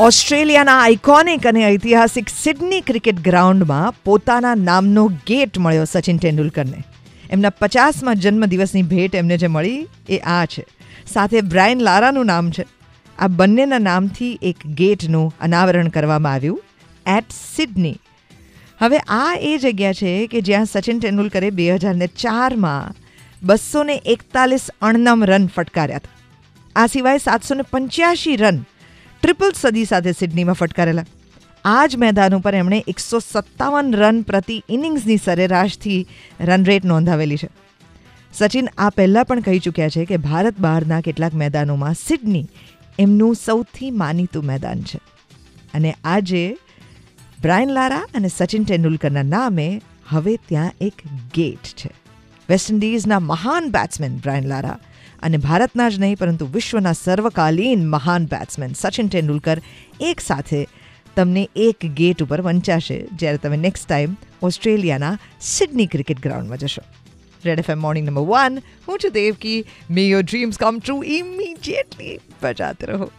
ઓસ્ટ્રેલિયાના આઇકોનિક અને ઐતિહાસિક સિડની ક્રિકેટ ગ્રાઉન્ડમાં પોતાના નામનો ગેટ મળ્યો સચિન તેંડુલકરને. એમના પચાસમાં જન્મદિવસની ભેટ એમને જે મળી એ આ છે. સાથે બ્રાયન લારાનું નામ છે. આ બંનેના નામથી એક ગેટનું અનાવરણ કરવામાં આવ્યું એટ સિડની હવે આ એ જગ્યા છે કે જ્યાં સચિન તેંડુલકરે બે હજાર ને ચારમાં બસો એકતાલીસ અણનમ રન ફટકાર્યા હતા. આ સિવાય સાતસો પંચ્યાસી રન ટ્રિપલ સદી સાથે સિડનીમાં ફટકારેલા. આ જ મેદાન ઉપર એમણે એકસો સત્તાવન રન પ્રતિ ઇનિંગ્સની સરેરાશથી રન રેટ નોંધાવેલી છે. સચિન આ પહેલાં પણ કહી ચૂક્યા છે કે ભારત બહારના કેટલાક મેદાનોમાં સિડની એમનું સૌથી માનીતું મેદાન છે. અને આજે બ્રાયન લારા અને સચિન તેંડુલકરના નામે હવે ત્યાં એક ગેટ છે. વેસ્ટ ઇન્ડિઝના મહાન બેટ્સમેન બ્રાયન લારા અને ભારતના જ નહીં, પરંતુ વિશ્વના સર્વકાલીન મહાન બેટ્સમેન સચિન તેંડુલકર એક સાથે તમને એક ગેટ ઉપર વંચાશે, જ્યારે તમે નેક્સ્ટ ટાઈમ ઓસ્ટ્રેલિયાના સિડની ક્રિકેટ ગ્રાઉન્ડમાં જશો. Red F M morning number one હું છું Devaki. May your dreams come true immediately બજાતે રહો.